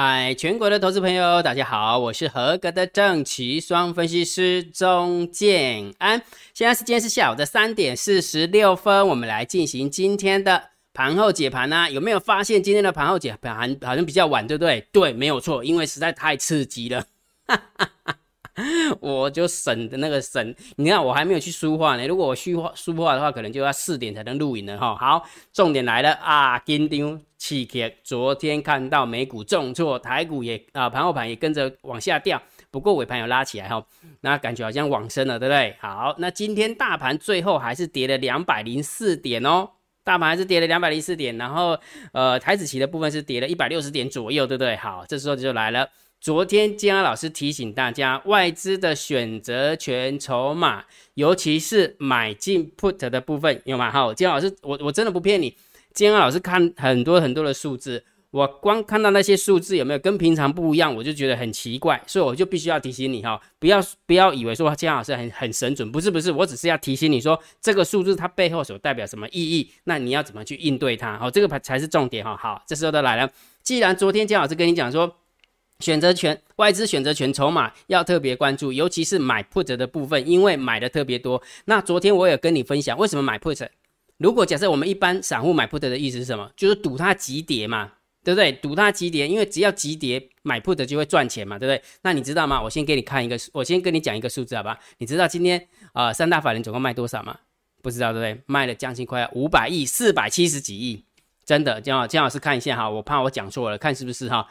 嗨，全国的投资朋友，大家好，我是合格的正奇双分析师钟建安。现在时间是下午的三点四十六分，我们来进行今天的盘后解盘呢。有没有发现今天的盘后解盘好像比较晚，对不对？对，没有错，因为实在太刺激了。哈哈哈 我就省的那个省，你看我还没有去书画呢。如果我去画书画的话，可能就要四点才能录影了哈。好，重点来了啊！金丢气铁，昨天看到美股重挫，台股也啊盘后盘也跟着往下掉，不过尾盘有拉起来哈，那感觉好像往生了，对不对？好，那今天大盘最后还是跌了两百零四点哦，大盘还是跌了两百零四点，然后呃台子期的部分是跌了一百六十点左右，对不对？好，这时候就来了。昨天金安老师提醒大家，外资的选择权筹码，尤其是买进 put 的部分，有吗？好，金安老师，我我真的不骗你，金安老师看很多很多的数字，我光看到那些数字有没有跟平常不一样，我就觉得很奇怪，所以我就必须要提醒你哈，不要不要以为说金安老师很很神准，不是不是，我只是要提醒你说这个数字它背后所代表什么意义，那你要怎么去应对它？好，这个才是重点哈。好，这时候都来了，既然昨天金老师跟你讲说。选择权外资选择权筹码要特别关注，尤其是买 put 的部分，因为买的特别多。那昨天我也跟你分享，为什么买 put？如果假设我们一般散户买 put 的意思是什么？就是赌它急跌嘛，对不对？赌它急跌，因为只要急跌买 put 就会赚钱嘛，对不对？那你知道吗？我先给你看一个，我先跟你讲一个数字，好吧？你知道今天啊三大法人总共卖多少吗？不知道对不对？卖了将近快要五百亿，四百七十几亿，真的，姜姜老师看一下哈，我怕我讲错了，看是不是哈？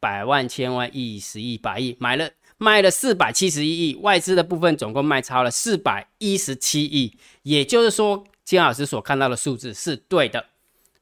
百万、千万、亿、十亿、百亿，买了卖了四百七十一亿，外资的部分总共卖超了四百一十七亿。也就是说，金老师所看到的数字是对的。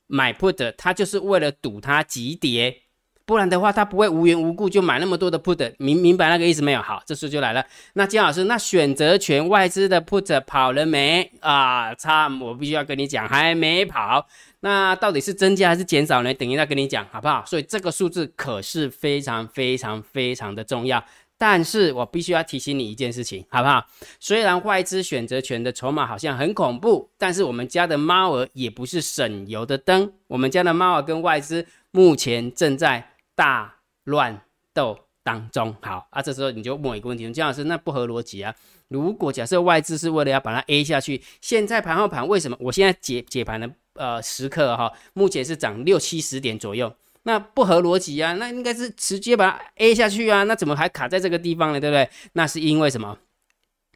买 put，他就是为了赌它急跌，不然的话，他不会无缘无故就买那么多的 put。明明白那个意思没有？好，这时候就来了。那金老师，那选择权外资的 put 跑了没啊？差，我必须要跟你讲，还没跑。那到底是增加还是减少呢？等一下跟你讲，好不好？所以这个数字可是非常非常非常的重要。但是我必须要提醒你一件事情，好不好？虽然外资选择权的筹码好像很恐怖，但是我们家的猫儿也不是省油的灯。我们家的猫儿跟外资目前正在大乱斗当中。好啊，这时候你就问一个问题：姜老师，那不合逻辑啊？如果假设外资是为了要把它 A 下去，现在盘后盘为什么？我现在解解盘的。呃，时刻哈，目前是涨六七十点左右，那不合逻辑啊，那应该是直接把它 A 下去啊，那怎么还卡在这个地方呢？对不对？那是因为什么？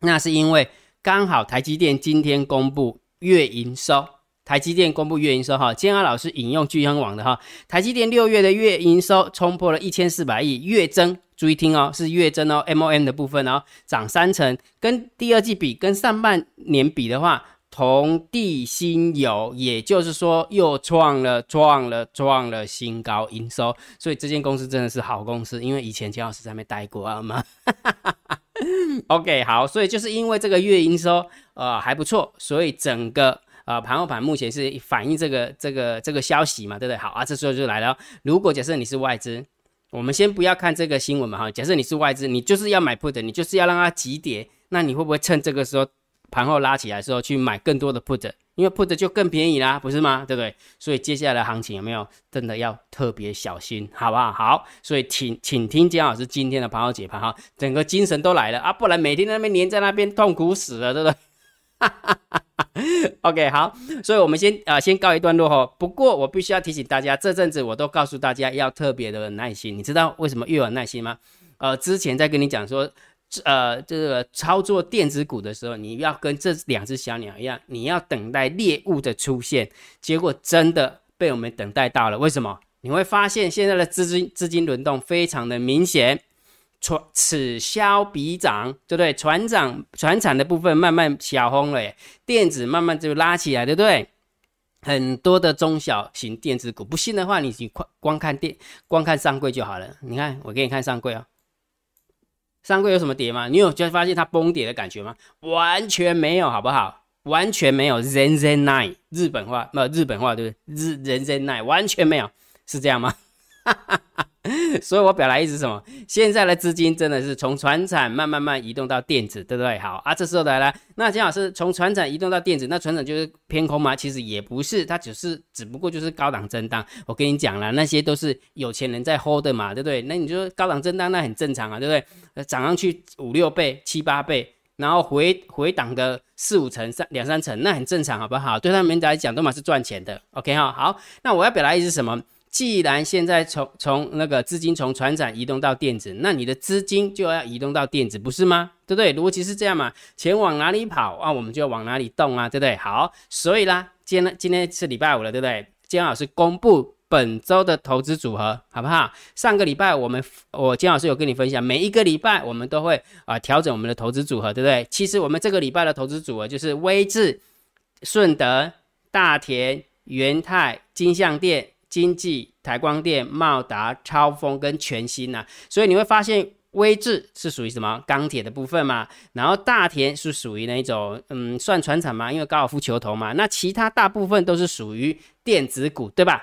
那是因为刚好台积电今天公布月营收，台积电公布月营收哈，建安老师引用聚亨网的哈，台积电六月的月营收冲破了一千四百亿，月增，注意听哦，是月增哦，MOM 的部分哦，涨三成，跟第二季比，跟上半年比的话。同地心有，也就是说又创了创了创了新高营收，所以这间公司真的是好公司，因为以前姜老师在那边待过啊嘛。OK，好，所以就是因为这个月营收呃还不错，所以整个呃盘后盘目前是反映这个这个这个消息嘛，对不对？好啊，这时候就来了，如果假设你是外资，我们先不要看这个新闻嘛哈，假设你是外资，你就是要买 put，你就是要让它急跌，那你会不会趁这个时候？盘后拉起来之后去买更多的 put，因为 put 就更便宜啦，不是吗？对不对？所以接下来的行情有没有真的要特别小心，好不好？好，所以请请听姜老师今天的盘后解盘哈，整个精神都来了啊，不然每天在那边黏在那边痛苦死了，对不对哈？OK，好，所以我们先啊先告一段落哈。不过我必须要提醒大家，这阵子我都告诉大家要特别的耐心，你知道为什么越有耐心吗？呃，之前在跟你讲说。呃，这个操作电子股的时候，你要跟这两只小鸟一样，你要等待猎物的出现。结果真的被我们等待到了，为什么？你会发现现在的资金资金轮动非常的明显，船此消彼长，对不对？船长船产的部分慢慢小红了，电子慢慢就拉起来，对不对？很多的中小型电子股，不信的话，你你光看电光看上柜就好了。你看，我给你看上柜啊。上柜有什么跌吗？你有就发现它崩跌的感觉吗？完全没有，好不好？完全没有。Zen Zen Nine 日本话，没有日本话对不对？日 Zen Zen Nine 完全没有，是这样吗？所以我表达意思是什么？现在的资金真的是从船产慢慢慢移动到电子，对不对？好啊，这时候来了，那姜老师从船产移动到电子，那船产就是偏空吗？其实也不是，它只是只不过就是高档震荡。我跟你讲了，那些都是有钱人在 hold 的嘛，对不对？那你说高档震荡那很正常啊，对不对？涨上去五六倍、七八倍，然后回回档个四五成、三两三成，那很正常，好不好？对他们来讲都嘛是赚钱的。OK 哈，好，那我要表达意思是什么？既然现在从从那个资金从船长移动到电子，那你的资金就要移动到电子，不是吗？对不对？逻辑是这样嘛？钱往哪里跑啊，我们就往哪里动啊，对不对？好，所以啦，今天今天是礼拜五了，对不对？姜老师公布本周的投资组合，好不好？上个礼拜我们我姜老师有跟你分享，每一个礼拜我们都会啊调整我们的投资组合，对不对？其实我们这个礼拜的投资组合就是威智、顺德、大田、元泰、金象店。经济、台光电、茂达、超风跟全新呐，所以你会发现威智是属于什么钢铁的部分嘛，然后大田是属于那一种嗯算船厂嘛，因为高尔夫球头嘛，那其他大部分都是属于电子股，对吧？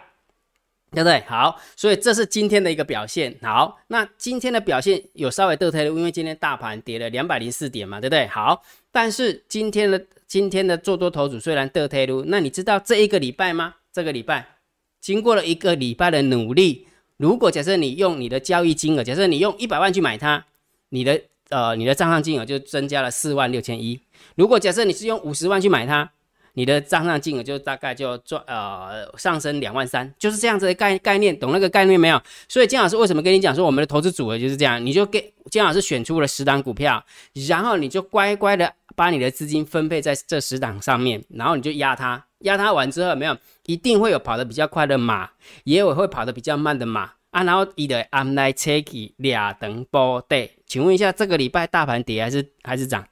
对不对？好，所以这是今天的一个表现。好，那今天的表现有稍微倒退了，因为今天大盘跌了两百零四点嘛，对不对？好，但是今天的今天的做多头组虽然倒退了，那你知道这一个礼拜吗？这个礼拜。经过了一个礼拜的努力，如果假设你用你的交易金额，假设你用一百万去买它，你的呃你的账上金额就增加了四万六千一。如果假设你是用五十万去买它，你的账上金额就大概就赚呃上升两万三，就是这样子的概概念，懂那个概念没有？所以金老师为什么跟你讲说我们的投资组合就是这样？你就给金老师选出了十档股票，然后你就乖乖的把你的资金分配在这十档上面，然后你就压它。压它完之后，没有一定会有跑得比较快的马，也有会跑得比较慢的马啊。然后一的 I'm like taking 俩等波 day，请问一下，这个礼拜大盘跌还是还是涨？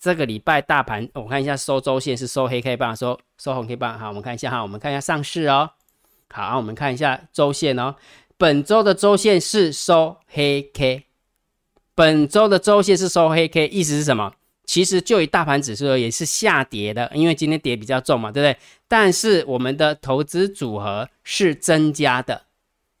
这个礼拜大盘我看一下收周线是收黑 K 棒，收收红 K 棒。好，我们看一下哈，我们看一下上市哦。好，我们看一下周线哦。本周的周线是收黑 K，本周的周线是收黑 K，意思是什么？其实就以大盘指数而言是下跌的，因为今天跌比较重嘛，对不对？但是我们的投资组合是增加的，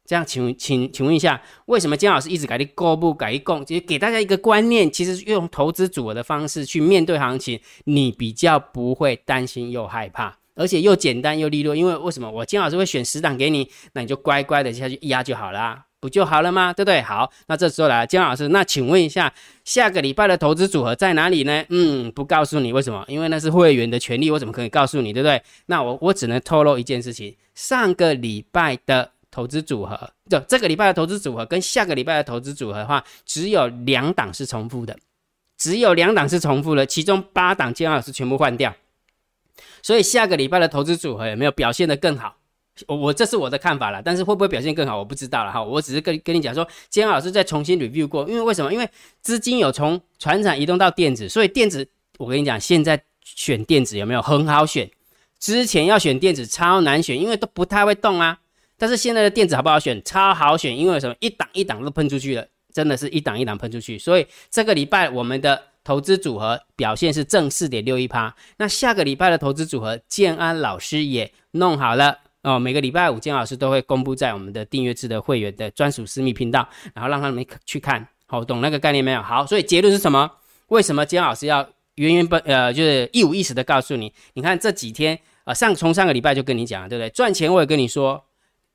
这样请请请问一下，为什么金老师一直改立购不改一供？其实给大家一个观念，其实用投资组合的方式去面对行情，你比较不会担心又害怕，而且又简单又利落。因为为什么我金老师会选十档给你，那你就乖乖的下去压就好啦。不就好了吗？对不对？好，那这时候来，姜老师，那请问一下，下个礼拜的投资组合在哪里呢？嗯，不告诉你为什么？因为那是会员的权利，我怎么可以告诉你？对不对？那我我只能透露一件事情：上个礼拜的投资组合，就这个礼拜的投资组合跟下个礼拜的投资组合的话，只有两档是重复的，只有两档是重复的，其中八档姜老师全部换掉，所以下个礼拜的投资组合有没有表现得更好？我我这是我的看法了，但是会不会表现更好，我不知道了哈。我只是跟跟你讲说，今天老师再重新 review 过，因为为什么？因为资金有从船厂移动到电子，所以电子我跟你讲，现在选电子有没有很好选？之前要选电子超难选，因为都不太会动啊。但是现在的电子好不好选？超好选，因为什么？一档一档都喷出去了，真的是一档一档喷出去。所以这个礼拜我们的投资组合表现是正四点六一趴。那下个礼拜的投资组合，建安老师也弄好了。哦，每个礼拜五，姜老师都会公布在我们的订阅制的会员的专属私密频道，然后让他们去看。好，懂那个概念没有？好，所以结论是什么？为什么姜老师要原原本呃，就是一五一十的告诉你？你看这几天啊，上从上个礼拜就跟你讲了，对不对？赚钱我也跟你说，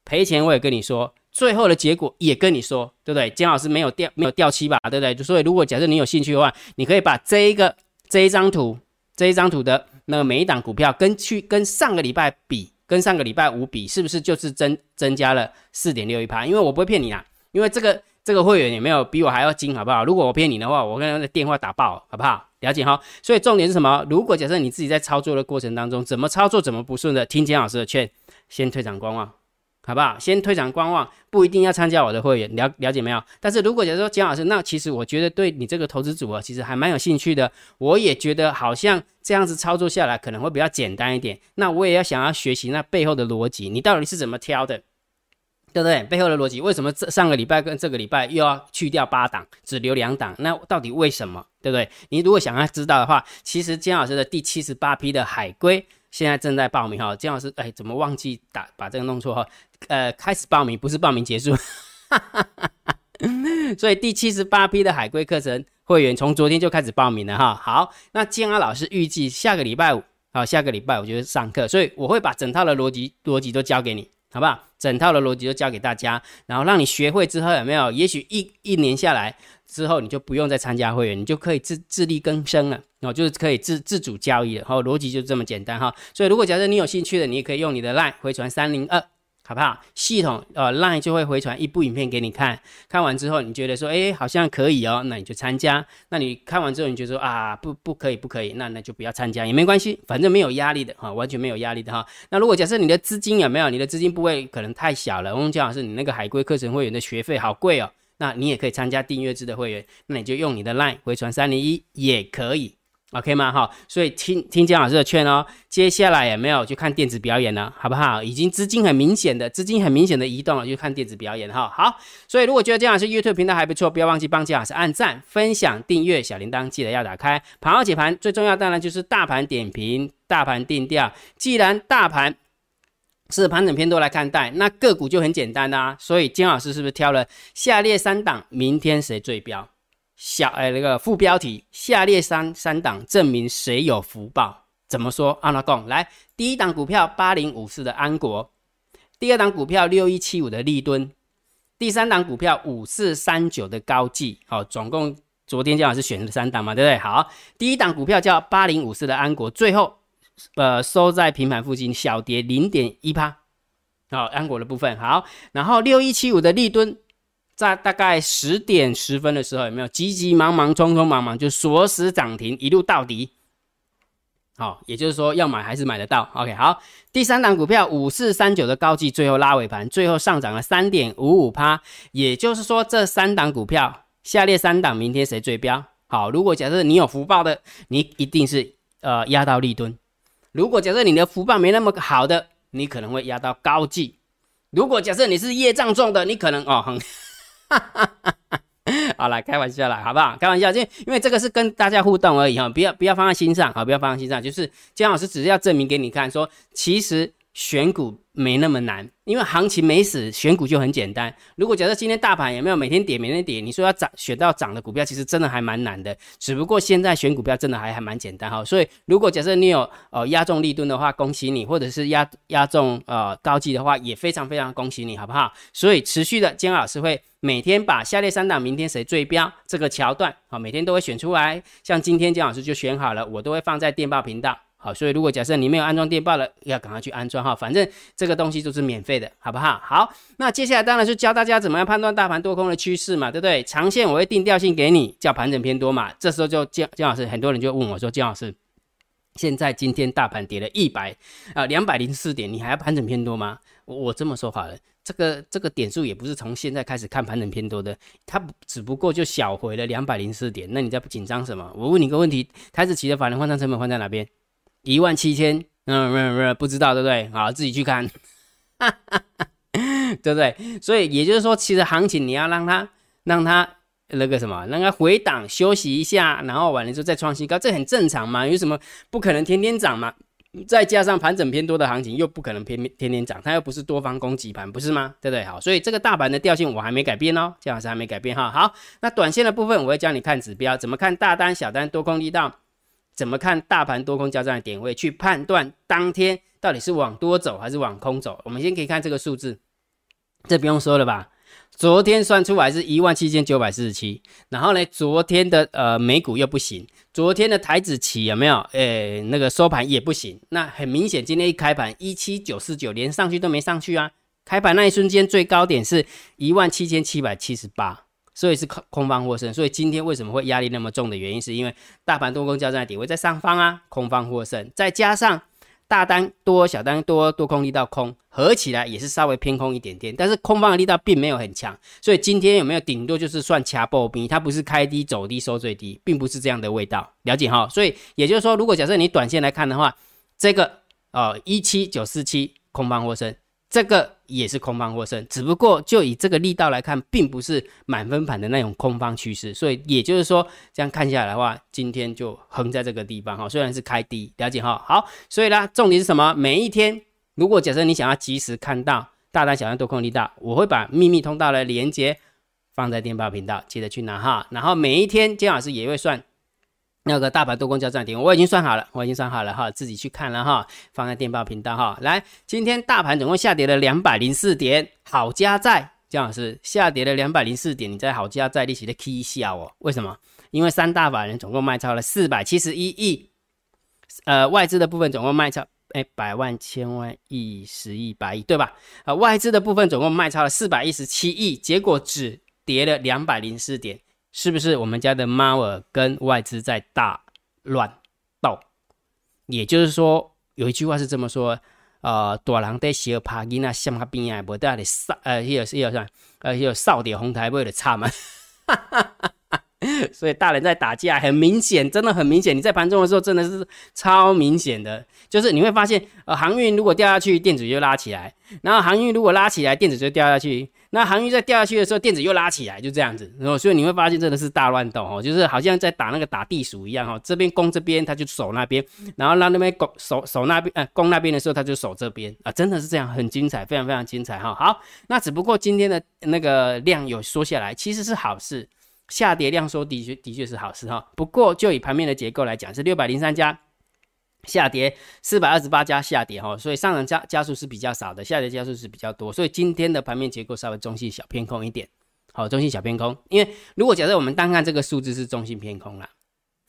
赔钱我也跟你说，最后的结果也跟你说，对不对？姜老师没有掉没有掉期吧，对不对？所以如果假设你有兴趣的话，你可以把这一个这一张图这一张图的那个每一档股票跟去跟上个礼拜比。跟上个礼拜五比，是不是就是增增加了四点六一趴？因为我不会骗你啦，因为这个这个会员也没有比我还要精，好不好？如果我骗你的话，我刚刚的电话打爆，好不好？了解哈。所以重点是什么？如果假设你自己在操作的过程当中，怎么操作怎么不顺的，听简老师的劝，先退场观望。好不好？先退场观望，不一定要参加我的会员，了了解没有？但是如果假如说姜老师，那其实我觉得对你这个投资组合其实还蛮有兴趣的，我也觉得好像这样子操作下来可能会比较简单一点。那我也要想要学习那背后的逻辑，你到底是怎么挑的，对不对？背后的逻辑，为什么这上个礼拜跟这个礼拜又要去掉八档，只留两档？那到底为什么？对不对？你如果想要知道的话，其实姜老师的第七十八批的海龟。现在正在报名哈，金老师，哎，怎么忘记打把这个弄错哈？呃，开始报名不是报名结束，所以第七十八批的海归课程会员从昨天就开始报名了哈。好，那金安老师预计下个礼拜五，好，下个礼拜五就是上课，所以我会把整套的逻辑逻辑都教给你，好不好？整套的逻辑都教给大家，然后让你学会之后有没有？也许一一年下来之后，你就不用再参加会员，你就可以自自力更生了，哦，就是可以自自主交易了。好，逻辑就这么简单哈。所以如果假设你有兴趣的，你也可以用你的 LINE 回传三零二。好不好？系统呃，Line 就会回传一部影片给你看，看完之后你觉得说，哎，好像可以哦，那你就参加。那你看完之后你觉得说啊，不不可以，不可以，那那就不要参加也没关系，反正没有压力的哈，完全没有压力的哈。那如果假设你的资金有没有，你的资金部位可能太小了，我们讲的是你那个海龟课程会员的学费好贵哦，那你也可以参加订阅制的会员，那你就用你的 Line 回传三零一也可以。OK 吗？哈，所以听听姜老师的劝哦。接下来也没有去看电子表演了，好不好？已经资金很明显的，资金很明显的移动了，就看电子表演哈。好，所以如果觉得姜老师 YouTube 频道还不错，不要忘记帮姜老师按赞、分享、订阅，小铃铛记得要打开。盘后解盘最重要当然就是大盘点评、大盘定调。既然大盘是盘整偏多来看待，那个股就很简单啦。所以姜老师是不是挑了下列三档？明天谁最标？小哎，那个副标题，下列三三档证明谁有福报？怎么说？阿拉贡来，第一档股票八零五四的安国，第二档股票六一七五的立敦，第三档股票五四三九的高技。好，总共昨天姜老师选了三档嘛，对不对？好，第一档股票叫八零五四的安国，最后呃收在平盘附近，小跌零点一趴。好，安国的部分好，然后六一七五的立敦。在大概十点十分的时候，有没有急急忙忙、匆匆忙忙就锁死涨停，一路到底？好，也就是说要买还是买得到。OK，好，第三档股票五四三九的高技，最后拉尾盘，最后上涨了三点五五趴。也就是说，这三档股票，下列三档明天谁最标？好，如果假设你有福报的，你一定是呃压到立吨；如果假设你的福报没那么好的，你可能会压到高技；如果假设你是业障重的，你可能哦很。哈 好了，开玩笑了，好不好？开玩笑，因为因为这个是跟大家互动而已哈，不要不要放在心上，好，不要放在心上。就是姜老师只是要证明给你看，说其实选股没那么难。因为行情没死，选股就很简单。如果假设今天大盘有没有每天跌，每天跌，你说要涨选到涨的股票，其实真的还蛮难的。只不过现在选股票真的还还蛮简单哈。所以如果假设你有呃压中利吨的话，恭喜你；或者是压压中呃高级的话，也非常非常恭喜你，好不好？所以持续的，姜老师会每天把下列三档明天谁最标这个桥段好，每天都会选出来。像今天姜老师就选好了，我都会放在电报频道。好，所以如果假设你没有安装电报了，要赶快去安装哈，反正这个东西都是免费的，好不好？好，那接下来当然是教大家怎么样判断大盘多空的趋势嘛，对不对？长线我会定调性给你，叫盘整偏多嘛。这时候就姜姜老师，很多人就问我说，姜老师，现在今天大盘跌了一百啊两百零四点，你还要盘整偏多吗？我我这么说好了，这个这个点数也不是从现在开始看盘整偏多的，它只不过就小回了两百零四点，那你在紧张什么？我问你个问题，台子期的法人换仓成本换在哪边？一万七千，嗯嗯嗯，不知道对不对？好，自己去看，对不对？所以也就是说，其实行情你要让它让它那个什么，让它回档休息一下，然后完了之后再创新高，这很正常嘛。有什么不可能天天涨嘛？再加上盘整偏多的行情，又不可能偏天天涨，它又不是多方攻击盘，不是吗？对不对？好，所以这个大盘的调性我还没改变哦，姜老师还没改变哈。好，那短线的部分我会教你看指标，怎么看大单、小单、多空力道。怎么看大盘多空交战的点位，去判断当天到底是往多走还是往空走？我们先可以看这个数字，这不用说了吧？昨天算出来是一万七千九百四十七，然后呢，昨天的呃美股又不行，昨天的台子期有没有？诶，那个收盘也不行。那很明显，今天一开盘一七九四九，连上去都没上去啊！开盘那一瞬间最高点是一万七千七百七十八。所以是空空方获胜，所以今天为什么会压力那么重的原因，是因为大盘多空交战的点位在上方啊，空方获胜，再加上大单多、小单多，多空力道空，合起来也是稍微偏空一点点，但是空方的力道并没有很强，所以今天有没有顶多就是算掐爆兵，它不是开低走低收最低，并不是这样的味道，了解哈？所以也就是说，如果假设你短线来看的话，这个呃一七九四七空方获胜。这个也是空方获胜，只不过就以这个力道来看，并不是满分盘的那种空方趋势，所以也就是说，这样看下来的话，今天就横在这个地方哈，虽然是开低，了解哈。好，所以呢，重点是什么？每一天，如果假设你想要及时看到大单、小单多空力道，我会把秘密通道的连接放在电报频道，记得去拿哈。然后每一天金老师也会算那个大盘多空交战点，我已经算好了，我已经算好了哈，自己去看了哈，放在电报频道哈。来，今天大盘总共下跌了两百零四点，好加在姜老师下跌了两百零四点，你在好加在利息的 K 下哦，为什么？因为三大法人总共卖超了四百七十一亿，呃，外资的部分总共卖超，哎，百万、千万、亿、十亿、百亿，对吧？啊，外资的部分总共卖超了四百一十七亿，结果只跌了两百零四点，是不是我们家的猫儿跟外资在大乱斗？也就是说，有一句话是这么说，呃，大人在小怕囡仔向他边啊，不得的少，呃，有有啥，呃，有少点红台为了差嘛。所以大人在打架，很明显，真的很明显。你在盘中的时候，真的是超明显的，就是你会发现，呃，航运如果掉下去，电子就拉起来；然后航运如果拉起来，电子就掉下去。那航运在掉下去的时候，电子又拉起来，就这样子。然后，所以你会发现真的是大乱斗哦，就是好像在打那个打地鼠一样哈。这边攻这边，他就守那边；然后让那边攻守守那边，呃，攻那边的时候，他就守这边啊，真的是这样，很精彩，非常非常精彩哈。好，那只不过今天的那个量有缩下来，其实是好事。下跌量缩的确的确是好事哈，不过就以盘面的结构来讲，是六百零三家下跌，四百二十八家下跌哈，所以上涨加加速是比较少的，下跌加速是比较多，所以今天的盘面结构稍微中性小偏空一点，好，中性小偏空，因为如果假设我们单看这个数字是中性偏空啦，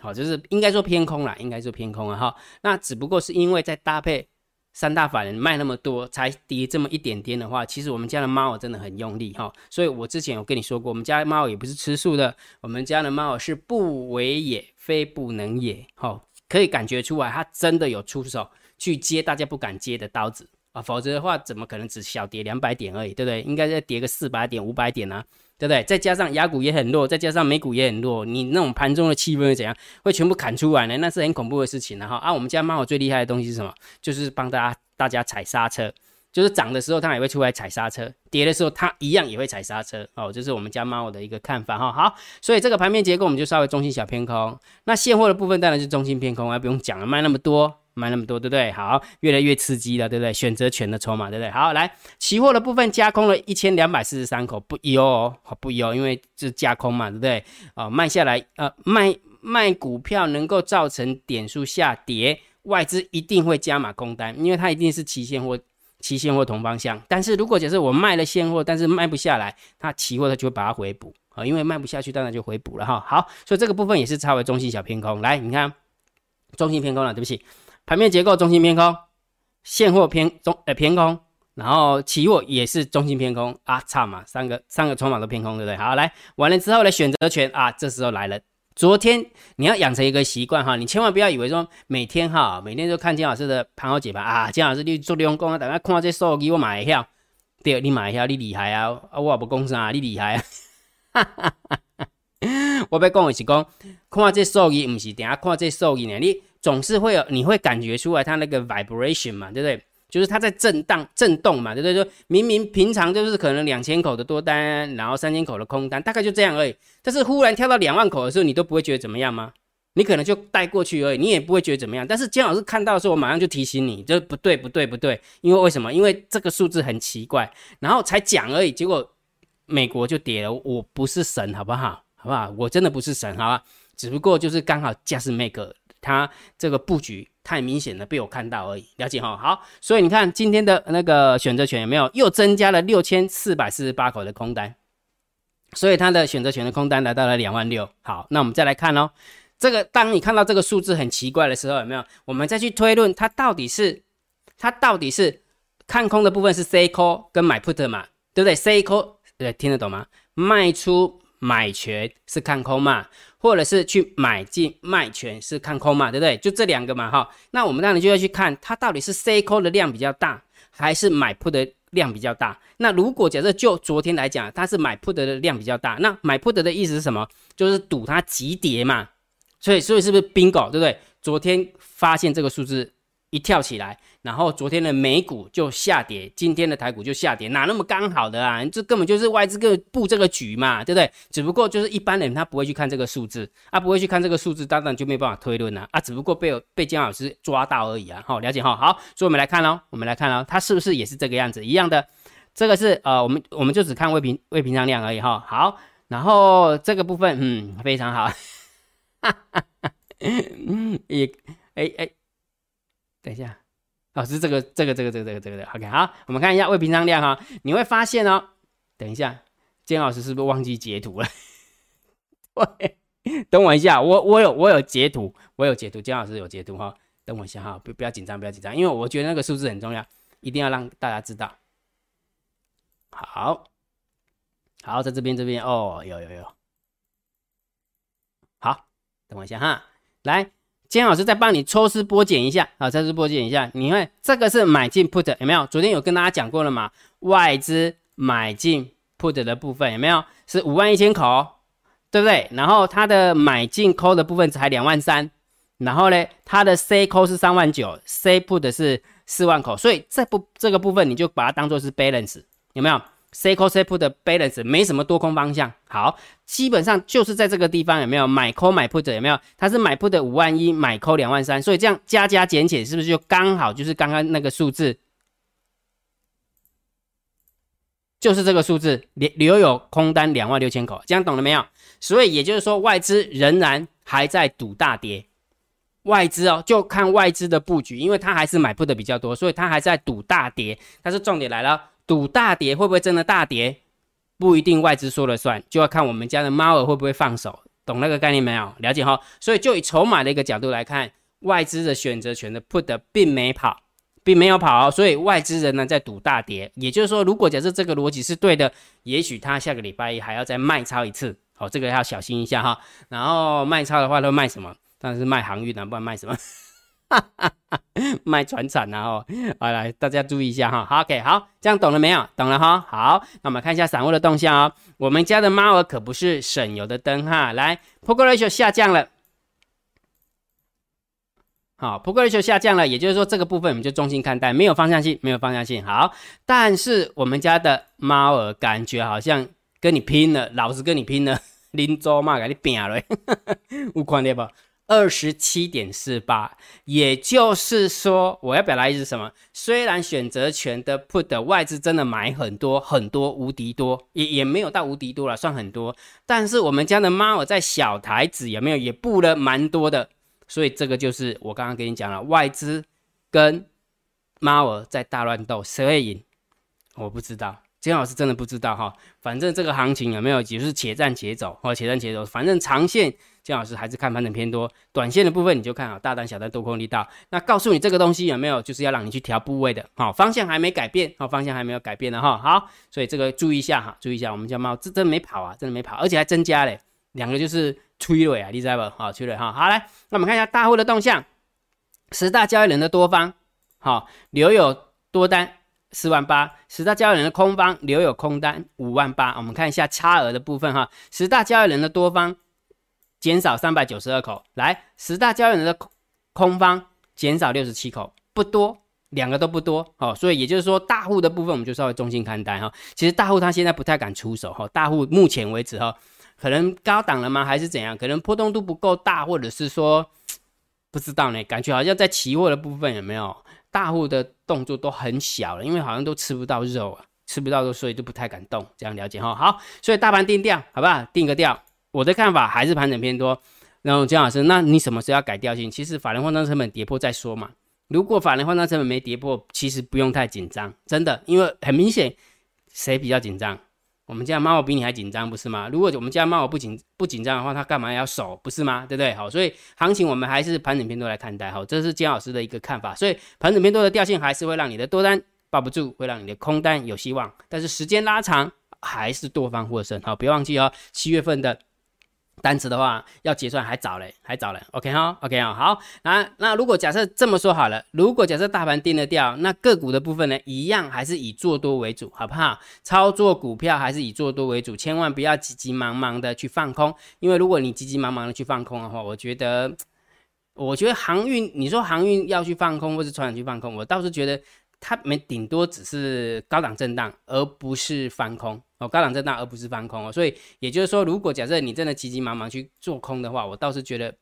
好，就是应该说偏空啦，应该说偏空啊哈，那只不过是因为在搭配。三大法人卖那么多，才跌这么一点点的话，其实我们家的猫真的很用力哈。所以我之前有跟你说过，我们家猫也不是吃素的，我们家的猫是不为也，非不能也。哈，可以感觉出来，它真的有出手去接大家不敢接的刀子啊，否则的话，怎么可能只小跌两百点而已，对不对？应该再跌个四百点、五百点啊。对不对？再加上雅股也很弱，再加上美股也很弱，你那种盘中的气氛会怎样？会全部砍出来呢？那是很恐怖的事情了哈。啊，我们家猫我最厉害的东西是什么？就是帮大家大家踩刹车，就是涨的时候它也会出来踩刹车，跌的时候它一样也会踩刹车哦。这是我们家猫的一个看法哈。好，所以这个盘面结构我们就稍微中心小偏空。那现货的部分当然是中心偏空啊，不用讲了，卖那么多。买那么多，对不对？好，越来越刺激了，对不对？选择权的筹码，对不对？好，来，期货的部分加空了一千两百四十三口，不一哦，不一哦，因为是加空嘛，对不对？啊，卖下来，呃，卖卖股票能够造成点数下跌，外资一定会加码空单，因为它一定是期现货，期现货同方向。但是如果假设我卖了现货，但是卖不下来，它期货它就会把它回补啊，因为卖不下去，当然就回补了哈。好，所以这个部分也是差为中性小偏空。来，你看中性偏空了，对不起。盘面结构中心偏空，现货偏中呃偏空，然后期货也是中心偏空啊，差嘛，三个三个筹码都偏空，对不对？好，来完了之后呢选择权啊，这时候来了。昨天你要养成一个习惯哈，你千万不要以为说每天哈，每天都看金老师的盘后解盘啊，金老师你做利用功啊，等下看这数据我买一下，对，你买一下你厉害啊，啊我也不讲啥，你厉害啊，哈哈哈哈我要讲的是讲，看这数据不是等下看这数据呢，你。总是会有，你会感觉出来它那个 vibration 嘛，对不对？就是它在震荡、震动嘛，对不对？就明明平常就是可能两千口的多单，然后三千口的空单，大概就这样而已。但是忽然跳到两万口的时候，你都不会觉得怎么样吗？你可能就带过去而已，你也不会觉得怎么样。但是姜老师看到的时候，我马上就提醒你，这不对，不对，不对。因为为什么？因为这个数字很奇怪，然后才讲而已，结果美国就跌了。我不是神，好不好？好不好？我真的不是神，好吧？只不过就是刚好 just make。它这个布局太明显了，被我看到而已，了解哈。好，所以你看今天的那个选择权有没有又增加了六千四百四十八口的空单？所以它的选择权的空单来到了两万六。好，那我们再来看哦，这个当你看到这个数字很奇怪的时候，有没有？我们再去推论它到底是它到底是看空的部分是 C call 跟买 put 嘛，对不对？C call 对，听得懂吗？卖出买权是看空嘛？或者是去买进卖权是看空嘛，对不对？就这两个嘛，哈。那我们当然就要去看它到底是 C 扣的量比较大，还是买 put 的量比较大。那如果假设就昨天来讲，它是买 put 的量比较大，那买 put 的意思是什么？就是赌它急跌嘛。所以，所以是不是 bingo，对不对？昨天发现这个数字一跳起来。然后昨天的美股就下跌，今天的台股就下跌，哪那么刚好的啊？这根本就是外资个布这个局嘛，对不对？只不过就是一般人他不会去看这个数字，啊，不会去看这个数字，当然就没办法推论了啊。只不过被被姜老师抓到而已啊。好，了解哈。好，所以我们来看喽，我们来看喽，它是不是也是这个样子一样的？这个是呃，我们我们就只看未平未平仓量而已哈。好，然后这个部分嗯非常好，哈哈哈也哎哎，等一下，哦是这个这个这个这个这个这个的，OK 好，我们看一下未平仓量哈，你会发现哦，等一下，姜老师是不是忘记截图了？喂，等我一下，我我有我有截图，我有截图，姜老师有截图哈。等我一下哈，不不要紧张，不要紧张，因为我觉得那个数字很重要，一定要让大家知道。好，好，在这边这边哦，有有有。好，等我一下哈，来，金老师再帮你抽丝剥茧一下啊，抽丝剥茧一下，你看这个是买进 put 有没有？昨天有跟大家讲过了嘛？外资买进 put 的部分有没有？是五万一千口，对不对？然后它的买进 call 的部分才两万三。然后呢，它的 C call 是三万九，C put 是四万口，所以这部这个部分你就把它当做是 balance，有没有？C call C put 的 balance 没什么多空方向，好，基本上就是在这个地方有没有买 call 买 put 有没有？它是买 put 五万一，买 call 两万三，所以这样加加减减是不是就刚好就是刚刚那个数字？就是这个数字留留有空单两万六千口，这样懂了没有？所以也就是说外资仍然还在赌大跌。外资哦，就看外资的布局，因为它还是买 put 的比较多，所以它还在赌大跌。但是重点来了，赌大跌会不会真的大跌？不一定外资说了算，就要看我们家的猫儿会不会放手，懂那个概念没有？了解哈。所以就以筹码的一个角度来看，外资的选择权的 put 并没跑，并没有跑，所以外资人呢在赌大跌。也就是说，如果假设这个逻辑是对的，也许他下个礼拜一还要再卖超一次，好，这个要小心一下哈。然后卖超的话，都卖什么？但是卖航运的，不然卖什么？卖船产然后，好来，大家注意一下哈。好，OK，好，这样懂了没有？懂了哈。好，那我们看一下散户的动向哦。我们家的猫儿可不是省油的灯哈。来，Poker Ratio 下降了。好，Poker Ratio 下降了，也就是说这个部分我们就中心看待，没有方向性，没有方向性。好，但是我们家的猫儿感觉好像跟你拼了，老是跟你拼了，林州嘛给你拼了，有看到不？二十七点四八，也就是说，我要表达意思什么？虽然选择权的 put 外资真的买很多很多，无敌多，也也没有到无敌多了，算很多。但是我们家的猫儿在小台子有没有也布了蛮多的，所以这个就是我刚刚跟你讲了，外资跟猫儿在大乱斗，谁会赢？我不知道，金老师真的不知道哈。反正这个行情有没有，就是且战且走，或且战且走，反正长线。姜老师还是看盘整偏多，短线的部分你就看好大单、小单、多空力道。那告诉你这个东西有没有，就是要让你去调部位的，好方向还没改变，好方向还没有改变的哈。好，所以这个注意一下哈，注意一下，我们家猫这真没跑啊，真的没跑，而且还增加嘞，两个就是催泪啊，你知道不？好，催泪哈。好来，那我们看一下大户的动向，十大交易人的多方，好留有多单四万八，十大交易人的空方留有空单五万八。我们看一下差额的部分哈，十大交易人的多方。减少三百九十二口，来十大交易人的空空方减少六十七口，不多，两个都不多，哦，所以也就是说大户的部分我们就稍微中心看待哈。其实大户他现在不太敢出手哈，大户目前为止哈，可能高档了吗？还是怎样？可能波动度不够大，或者是说不知道呢？感觉好像在期货的部分有没有大户的动作都很小了，因为好像都吃不到肉啊，吃不到肉，所以就不太敢动。这样了解哈。好，所以大盘定调，好不好？定个调。我的看法还是盘整偏多，然后姜老师，那你什么时候要改调性？其实法人换仓成本跌破再说嘛。如果法人换仓成本没跌破，其实不用太紧张，真的，因为很明显谁比较紧张？我们家猫比你还紧张，不是吗？如果我们家猫不紧不紧张的话，它干嘛要守？不是吗？对不对？好，所以行情我们还是盘整偏多来看待，好，这是姜老师的一个看法。所以盘整偏多的调性还是会让你的多单抱不住，会让你的空单有希望，但是时间拉长还是多方获胜。好，别忘记哦，七月份的。单词的话要结算还早嘞，还早嘞。OK 哈，OK 啊，好。那那如果假设这么说好了，如果假设大盘定得掉，那个股的部分呢，一样还是以做多为主，好不好？操作股票还是以做多为主，千万不要急急忙忙的去放空，因为如果你急急忙忙的去放空的话，我觉得，我觉得航运，你说航运要去放空，或是船去放空，我倒是觉得。它没顶多只是高档震荡，而不是翻空哦。高档震荡而不是翻空哦。所以也就是说，如果假设你真的急急忙忙去做空的话，我倒是觉得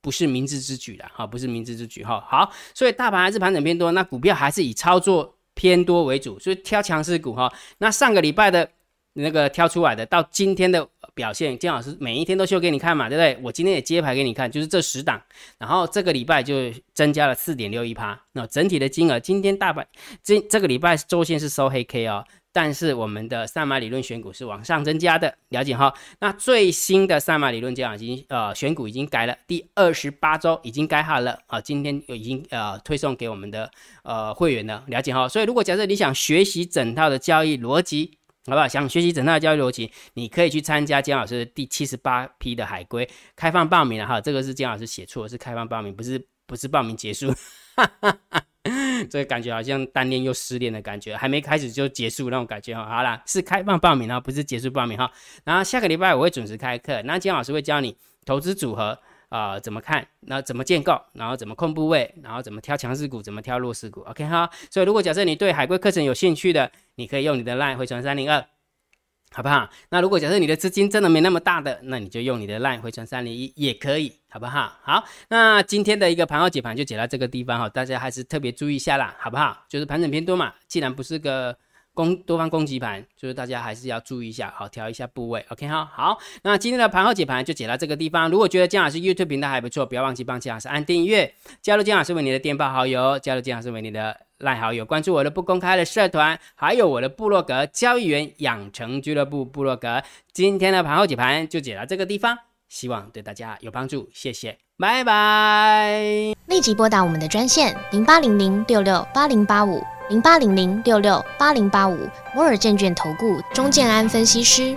不是明智之举的哈，不是明智之举哈。好，所以大盘还是盘整偏多，那股票还是以操作偏多为主，所以挑强势股哈。那上个礼拜的那个挑出来的，到今天的表现，金老师每一天都秀给你看嘛，对不对？我今天也揭牌给你看，就是这十档，然后这个礼拜就增加了四点六一趴，那整体的金额，今天大盘今这个礼拜周线是收黑 K 哦。但是我们的三马理论选股是往上增加的，了解哈。那最新的三马理论这样已经呃选股已经改了，第二十八周已经改好了啊，今天已经呃推送给我们的呃会员了，了解哈。所以如果假设你想学习整套的交易逻辑，好不好？想学习整套的交易逻辑，你可以去参加姜老师第七十八批的海龟开放报名了哈。这个是姜老师写错，是开放报名，不是不是报名结束。这个感觉好像单恋又失恋的感觉，还没开始就结束那种感觉哈。好啦，是开放报名啊，不是结束报名哈。然后下个礼拜我会准时开课，那金老师会教你投资组合啊怎么看，那怎么建构，然后怎么控部位，然后怎么挑强势股，怎么挑弱势股。OK 哈。所以如果假设你对海龟课程有兴趣的，你可以用你的 LINE 回传三零二。好不好？那如果假设你的资金真的没那么大的，那你就用你的 LINE 回传三零一也可以，好不好？好，那今天的一个盘后解盘就解到这个地方哈，大家还是特别注意一下啦，好不好？就是盘整偏多嘛，既然不是个攻多方攻击盘，就是大家还是要注意一下，好调一下部位。OK 哈，好，那今天的盘后解盘就解到这个地方。如果觉得姜老师 YouTube 频道还不错，不要忘记帮姜老师按订阅，加入姜老师为你的电报好友，加入姜老师为你的。赖好友关注我的不公开的社团，还有我的部落格交易员养成俱乐部部落格。今天的盘后解盘就解到这个地方，希望对大家有帮助，谢谢，拜拜。立即拨打我们的专线零八零零六六八零八五零八零零六六八零八五摩尔证券投顾钟建安分析师。